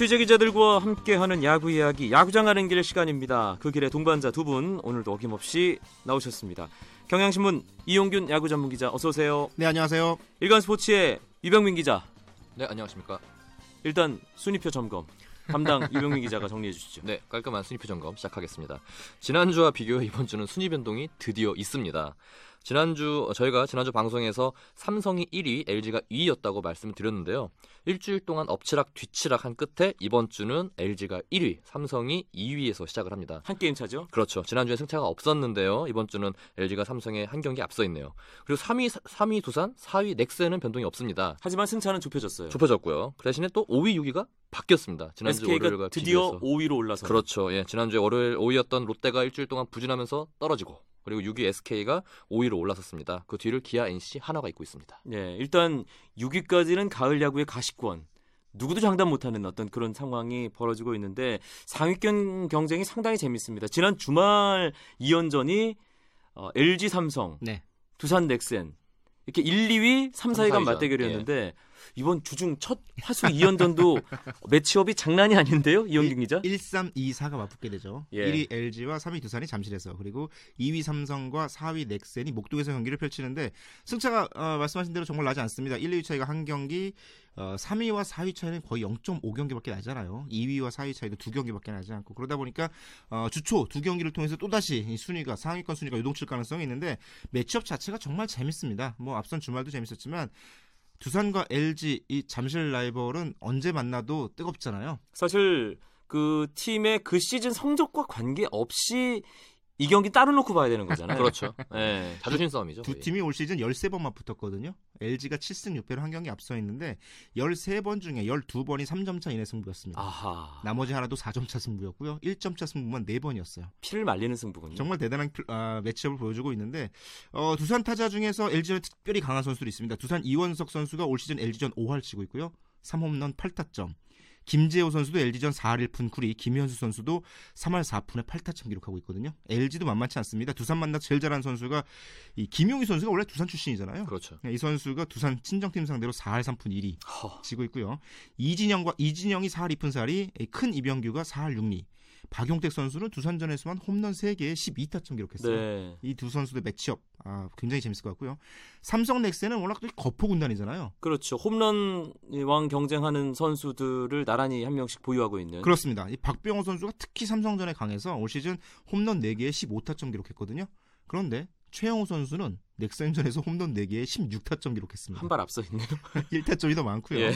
취재 기자들과 함께하는 야구 이야기, 야구장 가는 길 시간입니다. 그 길에 동반자 두 분 오늘도 어김없이 나오셨습니다. 경향신문 이용균 야구 전문 기자 어서 오세요. 네 안녕하세요. 일간 스포츠의 유병민 기자. 네 안녕하십니까. 일단 순위표 점검 담당 유병민 기자가 정리해 주시죠. 네 깔끔한 순위표 점검 시작하겠습니다. 지난주와 비교해 이번 주는 순위 변동이 드디어 있습니다. 지난주 저희가 지난주 방송에서 삼성이 1위, LG가 2위였다고 말씀을 드렸는데요. 일주일 동안 엎치락 뒤치락 한 끝에 이번 주는 LG가 1위, 삼성이 2위에서 시작을 합니다. 한 게임 차죠? 그렇죠. 지난주에 승차가 없었는데요. 이번 주는 LG가 삼성에 한 경기 앞서 있네요. 그리고 3위 3위 두산, 4위 넥센은 변동이 없습니다. 하지만 승차는 좁혀졌어요. 좁혀졌고요. 그 대신에 또 5위, 6위가 바뀌었습니다. 지난주 SK가 월요일과 드디어 비교해서. 5위로 올라서 그렇죠. 예, 지난주에 월요일 5위였던 롯데가 일주일 동안 부진하면서 떨어지고 그리고 6위 SK가 5위로 올라섰습니다. 그 뒤를 기아, NC, 하나가 잇고 있습니다. 네, 일단 6위까지는 가을 야구의 가시권. 누구도 장담 못하는 어떤 그런 상황이 벌어지고 있는데 상위권 경쟁이 상당히 재밌습니다. 지난 주말 2연전이 어, LG 삼성, 네. 두산 넥센 이렇게 1, 2위, 3, 4위가 3, 4위죠. 맞대결이었는데 이번 주중 첫 화수 2연전도 매치업이 장난이 아닌데요, 이영균 기자? 1, 3, 2, 4가 맞붙게 되죠. 예. 1위 LG와 3위 두산이 잠실에서 그리고 2위 삼성과 4위 넥센이 목동에서 경기를 펼치는데 승차가 어, 말씀하신 대로 정말 나지 않습니다. 1, 2위 차이가 한 경기, 어, 3위와 4위 차이는 거의 0.5경기밖에 나잖아요. 2위와 4위 차이도 두 경기밖에 나지 않고 그러다 보니까 어, 주초 두 경기를 통해서 또 다시 이 순위가 상위권 순위가 요동칠 가능성이 있는데 매치업 자체가 정말 재밌습니다. 뭐 앞선 주말도 재밌었지만 두산과 LG 이 잠실 라이벌은 언제 만나도 뜨겁잖아요. 사실 그 팀의 그 시즌 성적과 관계없이 이 경기 따로 놓고 봐야 되는 거잖아요. 그렇죠. 네. 자존심 싸움이죠. 두 거의. 팀이 올 시즌 13번만 붙었거든요. LG가 7승 6패로 한 경기 앞서 있는데 13번 중에 12번이 3점 차 이내 승부였습니다. 아하. 나머지 하나도 4점 차 승부였고요. 1점 차 승부만 4번이었어요. 피를 말리는 승부군요. 정말 대단한 플- 아, 매치업을 보여주고 있는데 어, 두산 타자 중에서 LG는 특별히 강한 선수들이 있습니다. 두산 이원석 선수가 올 시즌 LG전 5할 치고 있고요. 3홈런 8타점. 김재호 선수도 LG전 4할 1푼 쿠리, 김현수 선수도 3할 4푼에 8타점 기록하고 있거든요. LG도 만만치 않습니다. 두산 만나 제일 잘하는 선수가 이 김용희 선수가 원래 두산 출신이잖아요. 그렇죠. 이 선수가 두산 친정팀 상대로 4할 3푼 1위 허. 지고 있고요. 이진영과 이진영이 4할 2푼 4리, 큰 이병규가 4할 6리. 박용택 선수는 두산전에서만 홈런 3개에 12타점 기록했어요. 네. 이두 선수의 매치업 아, 굉장히 재밌을 것 같고요. 삼성 넥센은 워낙 또 거포 군단이잖아요. 그렇죠. 홈런 왕 경쟁하는 선수들을 나란히 한 명씩 보유하고 있는. 그렇습니다. 이 박병호 선수가 특히 삼성전에 강해서 올 시즌 홈런 4개에 15타점 기록했거든요. 그런데 최영호 선수는 넥센전에서 홈런 4개에 16타점 기록했습니다. 한 발 앞서 있네요. 1타점이 더 많고요. 예.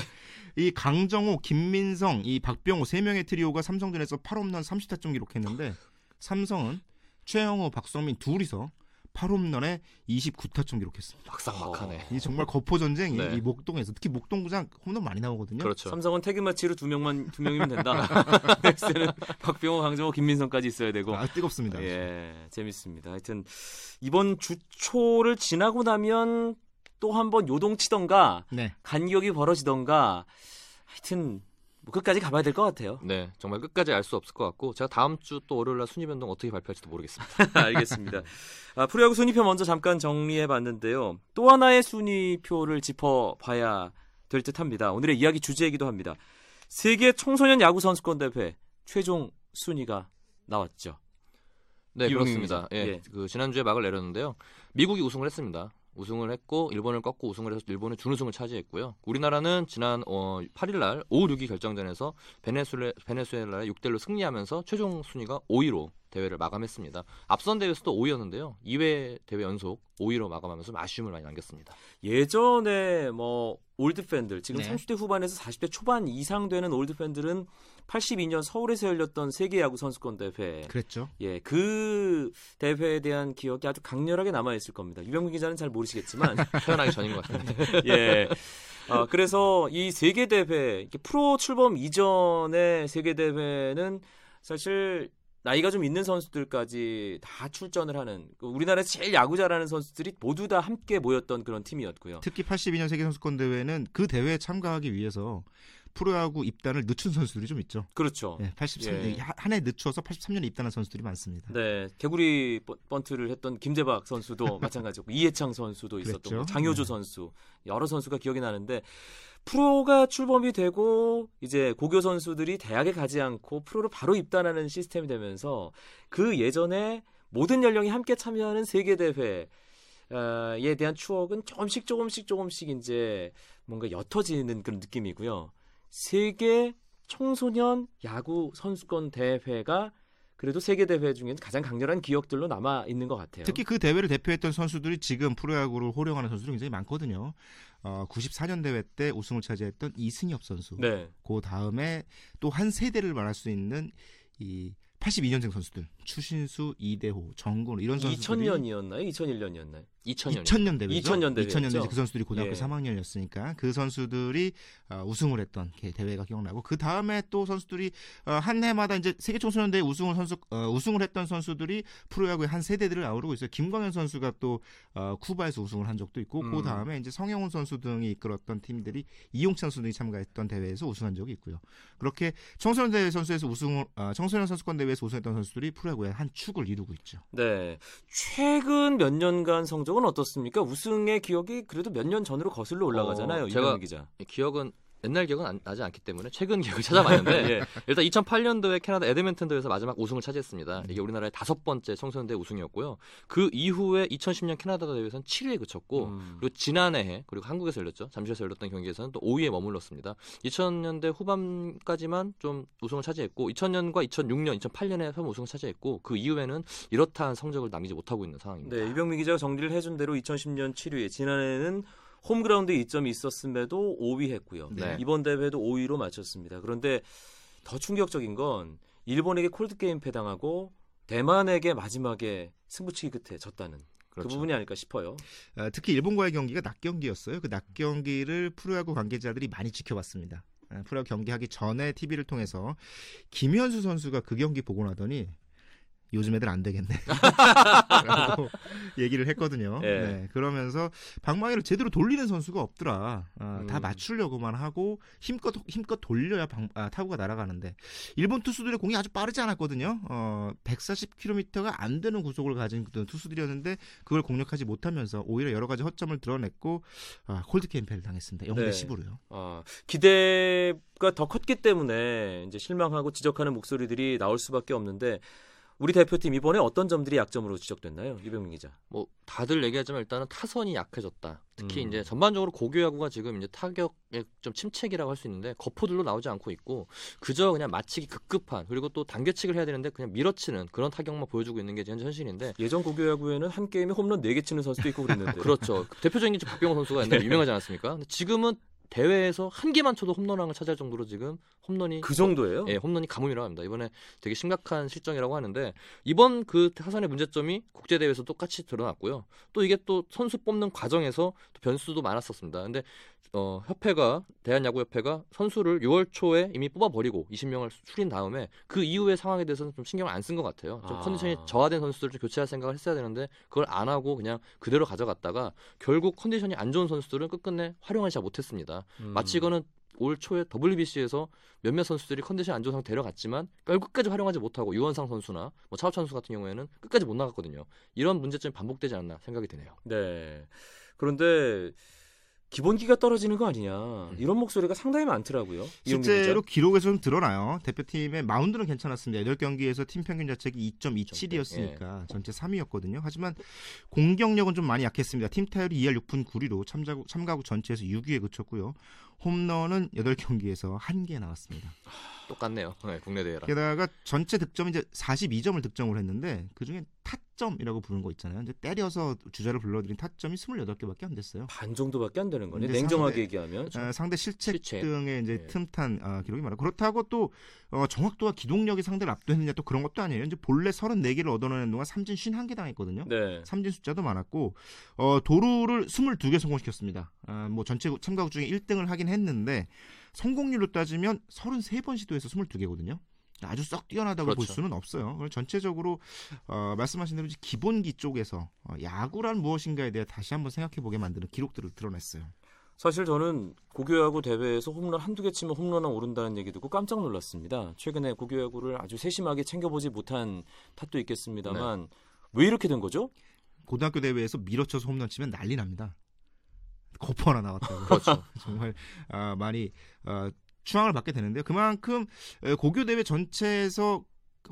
이 강정호, 김민성, 이 박병호 세 명의 트리오가 삼성전에서 8홈런 30타점 기록했는데 삼성은 최영호, 박성민 둘이서 8홈런에 29타점 기록했습니다. 막상막하네. 이 정말 거포 전쟁이 네. 이 목동에서 특히 목동구장 홈런 많이 나오거든요. 그렇죠. 삼성은 태그 매치로 두 명만 두 명이면 된다. 넥스는 박병호, 강정호, 김민성까지 있어야 되고. 아, 뜨겁습니다. 예, 재밌습니다. 하여튼 이번 주초를 지나고 나면 또 한 번 요동치던가 네. 간격이 벌어지던가 하여튼 뭐 끝까지 가봐야 될 것 같아요. 네, 정말 끝까지 알 수 없을 것 같고 제가 다음 주 또 월요일 날 순위 변동 어떻게 발표할지도 모르겠습니다. 알겠습니다. 아, 프로야구 순위표 먼저 잠깐 정리해 봤는데요. 또 하나의 순위표를 짚어봐야 될 듯합니다. 오늘의 이야기 주제이기도 합니다. 세계 청소년 야구 선수권 대회 최종 순위가 나왔죠. 네, 그렇습니다. 예, 예. 그 지난주에 막을 내렸는데요. 미국이 우승을 했습니다. 우승을 했고 일본을 꺾고 우승을 해서 일본은 준우승을 차지했고요. 우리나라는 지난 어, 8일 날 5, 6위 결정전에서 베네수엘라, 베네수엘라에 6대 1로 승리하면서 최종 순위가 5위로 대회를 마감했습니다. 앞선 대회에서도 5위였는데요. 2회 대회 연속 5위로 마감하면서 좀 아쉬움을 많이 남겼습니다. 예전에 뭐 올드 팬들 지금 네. 30대 후반에서 40대 초반 이상 되는 올드 팬들은 82년 서울에서 열렸던 세계 야구 선수권 대회 그랬죠. 예, 그 대회에 대한 기억이 아주 강렬하게 남아 있을 겁니다. 유병민 기자는 잘 모르시겠지만 태어나기 전인 것 같은데. 예. 아, 그래서 이 세계 대회 프로 출범 이전의 세계 대회는 사실 나이가 좀 있는 선수들까지 다 출전을 하는 그 우리나라에서 제일 야구 잘하는 선수들이 모두 다 함께 모였던 그런 팀이었고요. 특히 82년 세계 선수권 대회는 그 대회에 참가하기 위해서 프로야구 입단을 늦춘 선수들이 좀 있죠. 그렇죠. 예, 83, 예. 한해 늦춰서 83년에 입단한 선수들이 많습니다. 네, 개구리 번- 번트를 했던 김재박 선수도 마찬가지고 이해창 선수도 있었던 그랬죠. 거, 장효주 네. 선수 여러 선수가 기억이 나는데 프로가 출범이 되고 이제 고교 선수들이 대학에 가지 않고 프로로 바로 입단하는 시스템이 되면서 그 예전에 모든 연령이 함께 참여하는 세계 대회 에 대한 추억은 조금씩 조금씩 조금씩 이제 뭔가 옅어지는 그런 느낌이고요. 세계 청소년 야구 선수권 대회가 그래도 세계 대회 중에는 가장 강렬한 기억들로 남아 있는 것 같아요. 특히 그 대회를 대표했던 선수들이 지금 프로야구를 호령하는 선수들이 굉장히 많거든요. 어, 94년 대회 때 우승을 차지했던 이승엽 선수. 네, 그 다음에 또 한 세대를 말할 수 있는 이 82년생 선수들 추신수, 이대호, 정근 이런 선수들이 2000년이었나요? 2001년이었나요? 2000년. 2000년 대회죠. 2000년 대회였죠. 2000년 대회 그 선수들이 고등학교 예. 3학년이었으니까 그 선수들이 어, 우승을 했던 게 대회가 기억나고 그 다음에 또 선수들이 어, 한 해마다 이제 세계 청소년 대회 우승을 선수 어, 우승을 했던 선수들이 프로야구의 한 세대들을 아우르고 있어요. 김광현 선수가 또 어, 쿠바에서 우승을 한 적도 있고 음. 그 다음에 이제 성영훈 선수 등이 이끌었던 팀들이 이용찬 선수 등이 참가했던 대회에서 우승한 적이 있고요. 그렇게 청소년 대회 선수에서 우승을 어, 청소년 선수권 대회에서 우승했던 선수들이 프로야구의 한 축을 이루고 있죠. 네. 최근 몇 년간 성적 은 어떻습니까? 우승의 기억이 그래도 몇 년 전으로 거슬러 올라가잖아요. 어, 제가- 기자. 기억은 옛날 기억은 안- 나지 않기 때문에 최근 기억을 찾아봤는데 예. 일단 2008년도에 캐나다 에드먼튼 대회에서 마지막 우승을 차지했습니다. 이게 우리나라의 다섯 번째 청소년 대회 우승이었고요. 그 이후에 2010년 캐나다 대회에서는 7위에 그쳤고 음. 그리고 지난해 그리고 한국에서 열렸죠. 잠실에서 열렸던 경기에서는 또 5위에 머물렀습니다. 2000년대 후반까지만 좀 우승을 차지했고 2000년과 2006년, 2008년에 처음 우승을 차지했고 그 이후에는 이렇다 할 성적을 남기지 못하고 있는 상황입니다. 네, 유병민 기자가 정리를 해준 대로 2010년 7위, 지난해는 홈그라운드 이점이 있었음에도 5위 했고요. 네. 이번 대회도 5위로 마쳤습니다. 그런데 더 충격적인 건 일본에게 콜드 게임 패당하고 대만에게 마지막에 승부치기 끝에 졌다는 그 그렇죠. 부분이 아닐까 싶어요. 어, 특히 일본과의 경기가 낮 경기였어요. 그 낮 경기를 프로야구 관계자들이 많이 지켜봤습니다. 어, 프로야구 경기하기 전에 TV를 통해서 김현수 선수가 그 경기 보고 나더니 요즘 애들 안 되겠네. 라고 얘기를 했거든요. 예. 네, 그러면서 방망이를 제대로 돌리는 선수가 없더라. 아, 다 음. 맞추려고만 하고 힘껏 힘껏 돌려야 방- 아, 타구가 날아가는데 일본 투수들의 공이 아주 빠르지 않았거든요. 어, 140km가 안 되는 구속을 가진 그 투수들이었는데 그걸 공략하지 못하면서 오히려 여러 가지 허점을 드러냈고 아, 콜드 캠페를 당했습니다. 0대 네. 10으로요. 아, 기대가 더 컸기 때문에 이제 실망하고 지적하는 목소리들이 나올 수밖에 없는데 우리 대표팀 이번에 어떤 점들이 약점으로 지적됐나요? 이병민 기자. 뭐 다들 얘기하지만 일단은 타선이 약해졌다. 특히 음. 이제 전반적으로 고교 야구가 지금 이제 타격에 좀 침체기라고 할 수 있는데 거포들로 나오지 않고 있고 그저 그냥 맞히기 급급한 그리고 또 당겨치기를 해야 되는데 그냥 밀어치는 그런 타격만 보여주고 있는 게 현재 현실인데 예전 고교 야구에는 한 게임에 홈런 4개 치는 선수도 있고 그랬는데. 그렇죠. 대표적인 게 박병호 선수가 옛날에 유명하지 않았습니까? 근데 지금은 대회에서 한 개만 쳐도 홈런왕을 차지할 정도로 지금 홈런이 그 정도예요? 예, 홈런이 가뭄이라고 합니다. 이번에 되게 심각한 실정이라고 하는데 이번 그 타선의 문제점이 국제 대회에서 똑같이 드러났고요. 또 이게 또 선수 뽑는 과정에서 또 변수도 많았었습니다. 근데 어, 협회가 대한야구협회가 선수를 6월 초에 이미 뽑아버리고 20명을 추린 다음에 그 이후의 상황에 대해서는 좀 신경을 안 쓴 것 같아요. 좀 아. 컨디션이 저하된 선수들을 좀 교체할 생각을 했어야 되는데 그걸 안 하고 그냥 그대로 가져갔다가 결국 컨디션이 안 좋은 선수들은 끝끝내 활용하지 잘 못했습니다. 음. 마치 이거는 올 초에 WBC에서 몇몇 선수들이 컨디션 안 좋은 상태 데려갔지만 결국까지 활용하지 못하고 유원상 선수나 뭐 차우찬 선수 같은 경우에는 끝까지 못 나갔거든요. 이런 문제점이 반복되지 않나 생각이 드네요. 네. 그런데 기본기가 떨어지는 거 아니냐 이런 목소리가 상당히 많더라고요. 실제로. 기록에서 좀 드러나요. 대표팀의 마운드는 괜찮았습니다. 8경기에서 팀 평균 자책이 예. 2.27이었으니까 전체 3위였거든요. 하지만 공격력은 좀 많이 약했습니다. 팀 타율이 2할 6푼 9리로 참가국, 참가국 전체에서 6위에 그쳤고요. 홈런은 8경기에서 1개 나왔습니다. 똑같네요. 네, 국내 대회랑. 게다가 전체 득점이 이제 42점을 득점을 했는데 그중에 타점이라고 부르는 거 있잖아요. 이제 때려서 주자를 불러들인 타점이 28개밖에 안 됐어요. 반 정도밖에 안 되는 거네. 근데 냉정하게 상대- 얘기하면. 어, 상대 실책, 실책. 등의 이제 네. 틈탄 아, 기록이 많아. 그렇다고 또 어, 정확도와 기동력이 상대를 압도했느냐 또 그런 것도 아니에요. 이제 본래 34개를 얻어내는 동안 삼진 51개 당했거든요. 네. 삼진 숫자도 많았고 어, 도루를 22개 성공시켰습니다. 아, 뭐 전체 참가국 중에 1등을 하긴 했는데 성공률로 따지면 33번 시도해서 22개거든요. 아주 썩 뛰어나다고 볼 그렇죠. 수는 없어요. 전체적으로 어, 말씀하신 대로 기본기 쪽에서 어, 야구란 무엇인가에 대해 다시 한번 생각해 보게 만드는 기록들을 드러냈어요. 사실 저는 고교야구 대회에서 홈런 한두 개 치면 홈런왕 오른다는 얘기 듣고 깜짝 놀랐습니다. 최근에 고교야구를 아주 세심하게 챙겨보지 못한 탓도 있겠습니다만 왜 이렇게 된 거죠? 고등학교 대회에서 밀어쳐서 홈런 치면 난리 납니다. 거포 하나 나왔다고. 그렇죠. 정말 아, 많이 아, 추앙을 받게 되는데요. 그만큼 에, 고교 대회 전체에서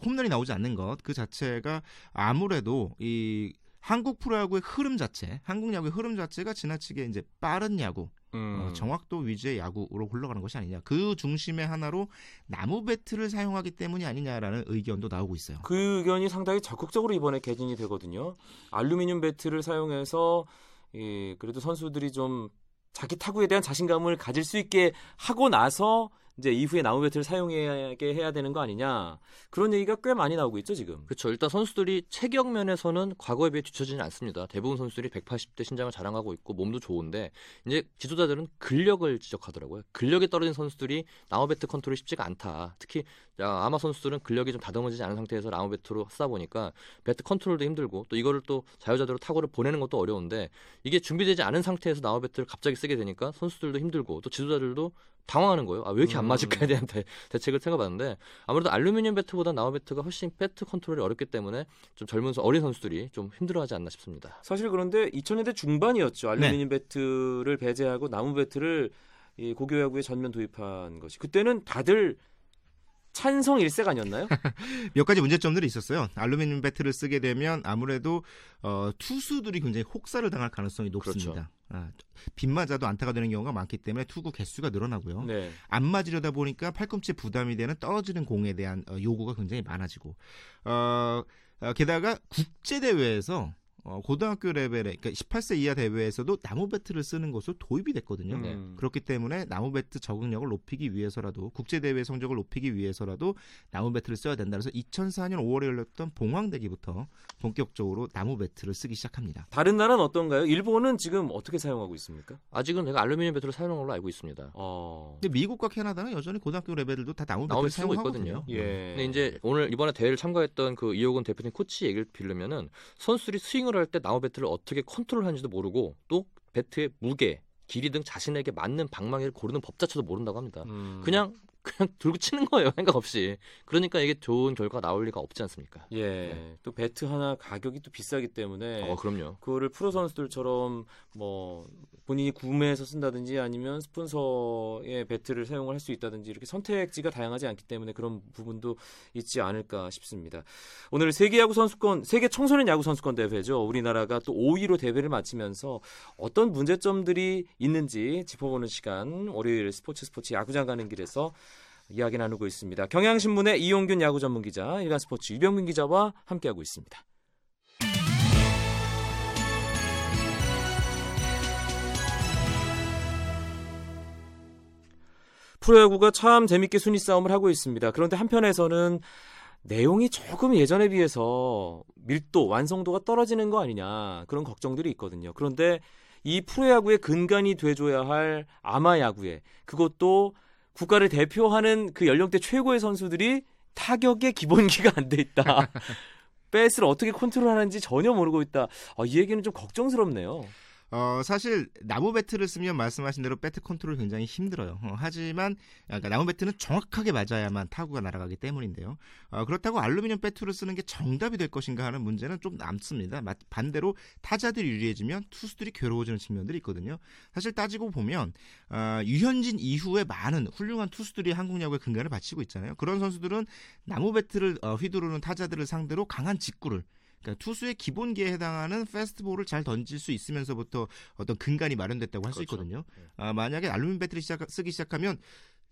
홈런이 나오지 않는 것 그 자체가 아무래도 이 한국 프로야구의 흐름 자체, 한국 야구의 흐름 자체가 지나치게 이제 빠른 야구, 음. 어, 정확도 위주의 야구로 흘러가는 것이 아니냐. 그 중심의 하나로 나무 배트를 사용하기 때문이 아니냐라는 의견도 나오고 있어요. 그 의견이 상당히 적극적으로 이번에 개진이 되거든요. 알루미늄 배트를 사용해서 이 그래도 선수들이 좀 자기 타구에 대한 자신감을 가질 수 있게 하고 나서 이제 이후에 나무 배트를 사용하게 해야 되는 거 아니냐 그런 얘기가 꽤 많이 나오고 있죠 지금. 그렇죠. 일단 선수들이 체격 면에서는 과거에 비해 뒤처지는 않습니다. 대부분 선수들이 180대 신장을 자랑하고 있고 몸도 좋은데 이제 지도자들은 근력을 지적하더라고요. 근력이 떨어진 선수들이 나무 배트 컨트롤이 쉽지가 않다. 특히 아, 아마 선수들은 근력이 좀 다듬어지지 않은 상태에서 나무 배트로 쓰다 보니까 배트 컨트롤도 힘들고 또 이거를 또 자유자재로 타구를 보내는 것도 어려운데 이게 준비되지 않은 상태에서 나무 배트를 갑자기 쓰게 되니까 선수들도 힘들고 또 지도자들도 당황하는 거예요. 아, 왜 이렇게 안 음. 맞을까에 대한 대, 대책을 생각해봤는데 아무래도 알루미늄 배트보다 나무 배트가 훨씬 배트 컨트롤이 어렵기 때문에 좀 젊은 선- 어린 선수들이 좀 힘들어하지 않나 싶습니다. 사실 그런데 2000년대 중반이었죠. 알루미늄 배트를 배제하고 나무 배트를 이 고교야구에 전면 도입한 것이 그때는 다들 찬성 일색 아니었나요? 몇 가지 문제점들이 있었어요. 알루미늄 배트를 쓰게 되면 아무래도 어, 투수들이 굉장히 혹사를 당할 가능성이 높습니다. 아, 빗 맞아도 안타가 되는 경우가 많기 때문에 투구 개수가 늘어나고요. 네. 안 맞으려다 보니까 팔꿈치에 부담이 되는 떨어지는 공에 대한 어, 요구가 굉장히 많아지고 어, 어, 게다가 국제 대회에서 어, 고등학교 레벨에 그러니까 18세 이하 대회에서도 나무 배트를 쓰는 것으로 도입이 됐거든요. 네. 음. 그렇기 때문에 나무 배트 적응력을 높이기 위해서라도 국제 대회 성적을 높이기 위해서라도 나무 배트를 써야 된다. 그래서 2004년 5월에 열렸던 봉황대기부터 본격적으로 나무 배트를 쓰기 시작합니다. 다른 나라는 어떤가요? 일본은 지금 어떻게 사용하고 있습니까? 아직은 제가 알루미늄 배트를 사용하는 걸로 알고 있습니다. 어. 근데 미국과 캐나다는 여전히 고등학교 레벨들도 다 나무 배트를 배트 쓰고. 있거든요. 예. 근데 이제 오늘 이번에 대회를 참가했던 그 이호근 대표팀 코치 얘기를 빌려면은 선수들이 스윙을 할 때 나무 배트를 어떻게 컨트롤하는지도 모르고 또 배트의 무게, 길이 등 자신에게 맞는 방망이를 고르는 법 자체도 모른다고 합니다. 음. 그냥 그냥 들고 치는 거예요 생각 없이. 그러니까 이게 좋은 결과가 나올 리가 없지 않습니까? 예. 네. 또 배트 하나 가격이 또 비싸기 때문에 어 그럼요. 그거를 프로 선수들처럼 뭐 본인이 구매해서 쓴다든지 아니면 스폰서의 배트를 사용을 할 수 있다든지 이렇게 선택지가 다양하지 않기 때문에 그런 부분도 있지 않을까 싶습니다. 오늘 세계 야구 선수권 세계 청소년 야구 선수권 대회죠. 우리나라가 또 5위로 대회를 마치면서 어떤 문제점들이 있는지 짚어보는 시간 월요일 스포츠 스포츠 야구장 가는 길에서 이야기 나누고 있습니다. 경향신문의 이용균 야구 전문 기자, 일간스포츠 유병민 기자와 함께하고 있습니다. 프로야구가 참 재밌게 순위 싸움을 하고 있습니다. 그런데 한편에서는 내용이 조금 예전에 비해서 밀도, 완성도가 떨어지는 거 아니냐 그런 걱정들이 있거든요. 그런데 이 프로야구의 근간이 돼줘야 할 아마야구에 그것도 국가를 대표하는 그 연령대 최고의 선수들이 타격의 기본기가 안 돼 있다. 배스를 어떻게 컨트롤하는지 전혀 모르고 있다. 아, 이 얘기는 좀 걱정스럽네요. 어, 사실 나무 배트를 쓰면 말씀하신 대로 배트 컨트롤 굉장히 힘들어요. 어, 하지만 그러니까 나무 배트는 정확하게 맞아야만 타구가 날아가기 때문인데요. 어, 그렇다고 알루미늄 배트를 쓰는 게 정답이 될 것인가 하는 문제는 좀 남습니다. 마- 반대로 타자들이 유리해지면 투수들이 괴로워지는 측면들이 있거든요. 사실 따지고 보면 어, 류현진 이후에 많은 훌륭한 투수들이 한국 야구의 근간을 받치고 있잖아요. 그런 선수들은 나무 배트를 어, 휘두르는 타자들을 상대로 강한 직구를 그러니까 투수의 기본기에 해당하는 페스트볼을 잘 던질 수 있으면서부터 어떤 근간이 마련됐다고 할수 그렇죠. 있거든요. 네. 아, 만약에 알루미늄 배터리 시작, 쓰기 시작하면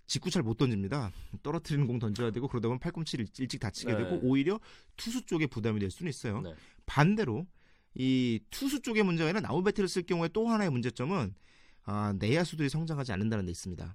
직구 잘 못 던집니다. 떨어뜨리는 공 던져야 되고 그러다 보면 팔꿈치를 일- 일찍 다치게 네. 되고 오히려 투수 쪽에 부담이 될 수는 있어요. 네. 반대로 이 투수 쪽의 문제가 아니라 나무 배터리를 쓸 경우에 또 하나의 문제점은 아, 내야수들이 성장하지 않는다는 데 있습니다.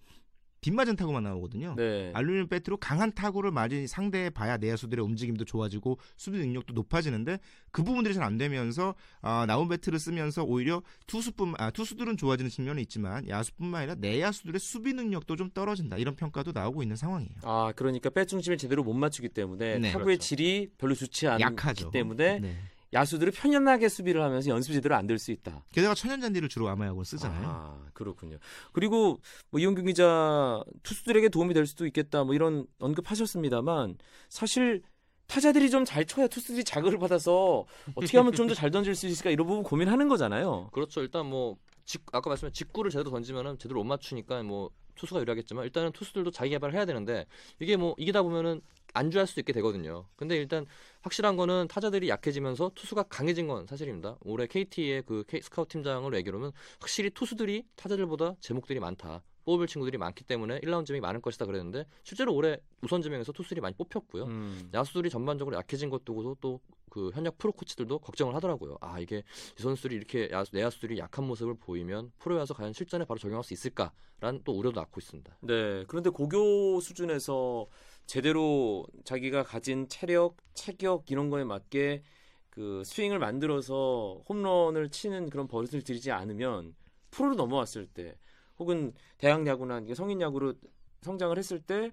빗맞은 타구만 나오거든요. 네. 알루미늄 배트로 강한 타구를 맞은 상대에 봐야 내야수들의 움직임도 좋아지고 수비 능력도 높아지는데 그 부분들이 잘 안 되면서 아, 나무 배트를 쓰면서 오히려 투수뿐 아, 투수들은 좋아지는 측면이 있지만 야수뿐만 아니라 내야수들의 수비 능력도 좀 떨어진다 이런 평가도 나오고 있는 상황이에요. 아, 그러니까 배 중심을 제대로 못 맞추기 때문에 네, 타구의 그렇죠. 질이 별로 좋지 않기 약하죠. 때문에 네. 야수들이 편연하게 수비를 하면서 연습 제대로 안 될 수 있다. 게다가 천연잔디를 주로 아마야구를 쓰잖아요. 아, 그렇군요. 그리고 뭐 이용균 기자 투수들에게 도움이 될 수도 있겠다. 뭐 이런 언급하셨습니다만 사실 타자들이 좀 잘 쳐야 투수들이 자극을 받아서 어떻게 하면 좀 더 잘 던질 수 있을까 이런 부분 고민하는 거잖아요. 그렇죠. 일단 뭐 직, 아까 말씀한 직구를 제대로 던지면은 제대로 못 맞추니까 뭐 투수가 유리하겠지만 일단은 투수들도 자기 개발을 해야 되는데 이게 뭐 이기다 보면은 안주할 수 있게 되거든요. 근데 일단 확실한 거는 타자들이 약해지면서 투수가 강해진 건 사실입니다. 올해 KT의 그 스카우트 팀장을 얘기로는 확실히 투수들이 타자들보다 제목들이 많다. 뽑을 친구들이 많기 때문에 1라운드 점이 많을 것이다 그랬는데 실제로 올해 우선 지명에서 투수들이 많이 뽑혔고요. 음. 야수들이 전반적으로 약해진 것도 또 그 현역 프로 코치들도 걱정을 하더라고요. 아 이게 이 선수들이 이렇게 야수, 내야수들이 약한 모습을 보이면 프로에 와서 과연 실전에 바로 적용할 수 있을까라는 또 우려도 낳고 있습니다. 네. 그런데 고교 수준에서 제대로 자기가 가진 체력, 체격 이런 거에 맞게 그 스윙을 만들어서 홈런을 치는 그런 버릇을 들이지 않으면 프로로 넘어왔을 때 혹은 대학 야구나 성인 야구로 성장을 했을 때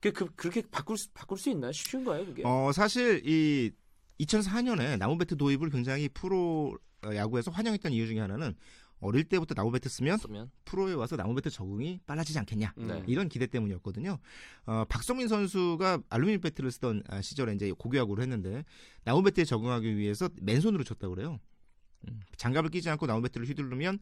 그, 그, 그렇게 바꿀 수, 바꿀 수 있나요? 쉬운가요, 그게? 어, 사실 이 2004년에 나무 배트 도입을 굉장히 프로 어, 야구에서 환영했던 이유 중에 하나는 어릴 때부터 나무 배트 쓰면 쓰면 프로에 와서 나무 배트 적응이 빨라지지 않겠냐 음. 네. 이런 기대 때문이었거든요. 어, 박성민 선수가 알루미늄 배트를 쓰던 아, 시절에 이제 고교야구를 했는데 나무 배트에 적응하기 위해서 맨손으로 쳤다고 그래요. 음, 장갑을 끼지 않고 나무 배트를 휘두르면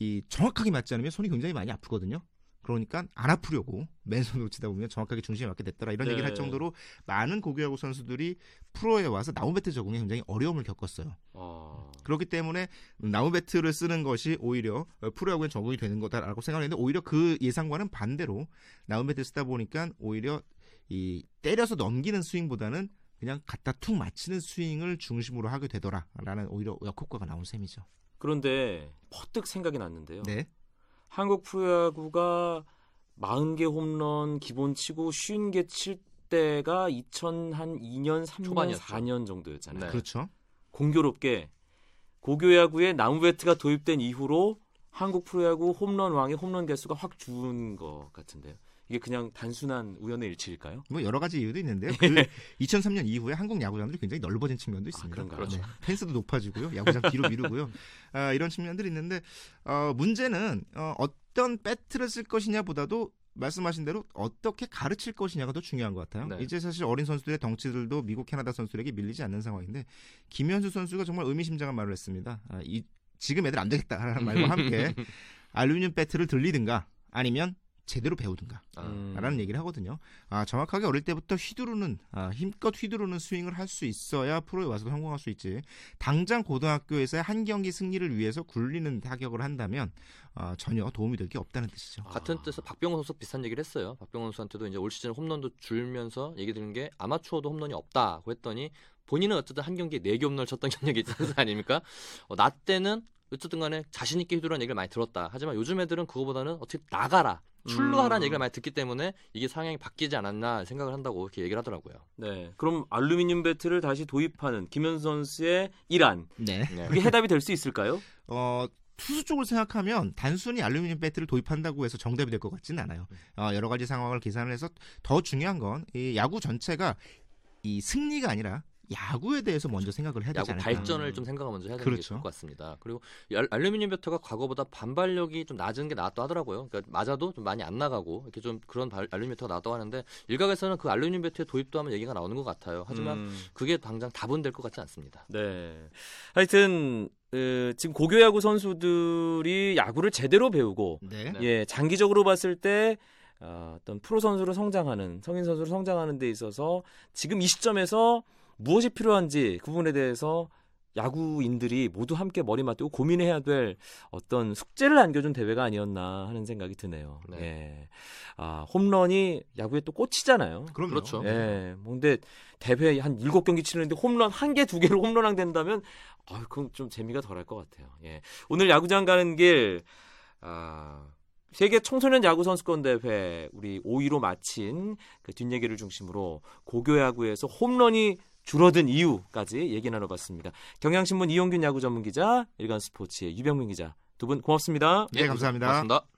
이 정확하게 맞지 않으면 손이 굉장히 많이 아프거든요. 그러니까 안 아프려고 맨손으로 치다 보면 정확하게 중심에 맞게 됐더라 이런 네. 얘기를 할 정도로 많은 고교야구 선수들이 프로에 와서 나무 배트 적응에 굉장히 어려움을 겪었어요. 어, 그렇기 때문에 나무 배트를 쓰는 것이 오히려 어, 프로야구에 적응이 되는 거다라고 생각했는데 오히려 그 예상과는 반대로 나무 배트 쓰다 보니까 오히려 이 때려서 넘기는 스윙보다는 그냥 갖다 툭 맞히는 스윙을 중심으로 하게 되더라라는 오히려 역효과가 나온 셈이죠. 그런데 퍼뜩 생각이 났는데요. 네. 한국 프로야구가 40개 홈런 기본 치고 50개 칠 때가 2002년, 3년, 초반이었죠. 4년 정도였잖아요. 네. 그렇죠. 공교롭게 고교야구에 나무 배트가 도입된 이후로 한국 프로야구 홈런 왕의 홈런 개수가 확준것 같은데요. 이게 그냥 단순한 우연의 일치일까요? 뭐 여러 가지 이유도 있는데요. 그 2003년 이후에 한국 야구장들이 굉장히 넓어진 측면도 있습니다. 그런가요? 그렇죠. 펜스도 높아지고요. 야구장 뒤로 미루고요. 아, 이런 측면들이 있는데 어, 문제는 어, 어떤 배트를 쓸 것이냐보다도 말씀하신 대로 어떻게 가르칠 것이냐가 더 중요한 것 같아요. 네. 이제 사실 어린 선수들의 덩치들도 미국, 캐나다 선수들에게 밀리지 않는 상황인데 김현수 선수가 정말 의미심장한 말을 했습니다. 아, 이, 지금 애들 안 되겠다라는 말과 함께 알루미늄 배트를 들리든가 아니면 제대로 배우든가 아, 음. 라는 얘기를 하거든요. 아, 정확하게 어릴 때부터 휘두르는, 아, 힘껏 휘두르는 스윙을 할 수 있어야 프로에 와서 성공할 수 있지. 당장 고등학교에서의 한 경기 승리를 위해서 굴리는 타격을 한다면, 아, 전혀 도움이 될 게 없다는 뜻이죠. 같은 뜻에서 박병호 선수 비슷한 얘기를 했어요. 박병호 선수한테도 이제 올 시즌 홈런도 줄면서 얘기 드는 게 아마추어도 홈런이 없다고 했더니 본인은 어쨌든 한 경기에 4개 홈런을 쳤던 경력이 있는 아닙니까? 어, 나 때는 어쨌든 간에 자신 있게 휘두르는 얘기를 많이 들었다. 하지만 요즘 애들은 그거보다는 어떻게 나가라. 출루하라는 음. 얘기를 많이 듣기 때문에 이게 상향이 바뀌지 않았나 생각을 한다고 이렇게 얘기를 하더라고요. 네. 그럼 알루미늄 배트를 다시 도입하는 김현수 선수의 일안. 네. 네. 그게 해답이 될 수 있을까요? 어, 투수 쪽을 생각하면 단순히 알루미늄 배트를 도입한다고 해서 정답이 될 것 같지는 않아요. 어, 여러 가지 상황을 계산을 해서 더 중요한 건 이 야구 전체가 이 승리가 아니라 야구에 대해서 먼저 생각을 해야 되지 야구 않을까. 발전을 좀 생각을 먼저 해야 되는 그렇죠. 게 좋을 것 같습니다. 그리고 알- 알루미늄 배터가 과거보다 반발력이 좀 낮은 게 나왔다 하더라고요. 그러니까 맞아도 좀 많이 안 나가고 이렇게 좀 그런 발- 알루미늄 배터가 나왔다고 하는데 일각에서는 그 알루미늄 배터의 도입도 하면 얘기가 나오는 것 같아요. 하지만 음. 그게 당장 답은 될 것 같지 않습니다. 네. 하여튼 어, 지금 고교 야구 선수들이 야구를 제대로 배우고 네. 네. 예, 장기적으로 봤을 때 어, 어떤 프로 선수로 성장하는 성인 선수로 성장하는 데 있어서 지금 이 시점에서 무엇이 필요한지 그 부분에 대해서 야구인들이 모두 함께 머리 맞대고 고민해야 될 어떤 숙제를 안겨준 대회가 아니었나 하는 생각이 드네요. 네. 예. 아, 홈런이 야구의 또 꽃이잖아요. 그럼요. 그렇죠. 예. 뭐 근데 대회 한 일곱 경기 치는데 홈런 한 개, 두 개로 홈런왕 된다면 아, 그건 좀 재미가 덜할 것 같아요. 예. 오늘 야구장 가는 길 아, 세계 청소년 야구 선수권 대회 우리 5위로 마친 그 뒷얘기를 중심으로 고교 야구에서 홈런이 줄어든 이유까지 얘기 나눠봤습니다. 경향신문 이용균 야구 전문 기자, 일간 스포츠의 유병민 기자 두 분 고맙습니다. 네, 감사합니다. 고맙습니다.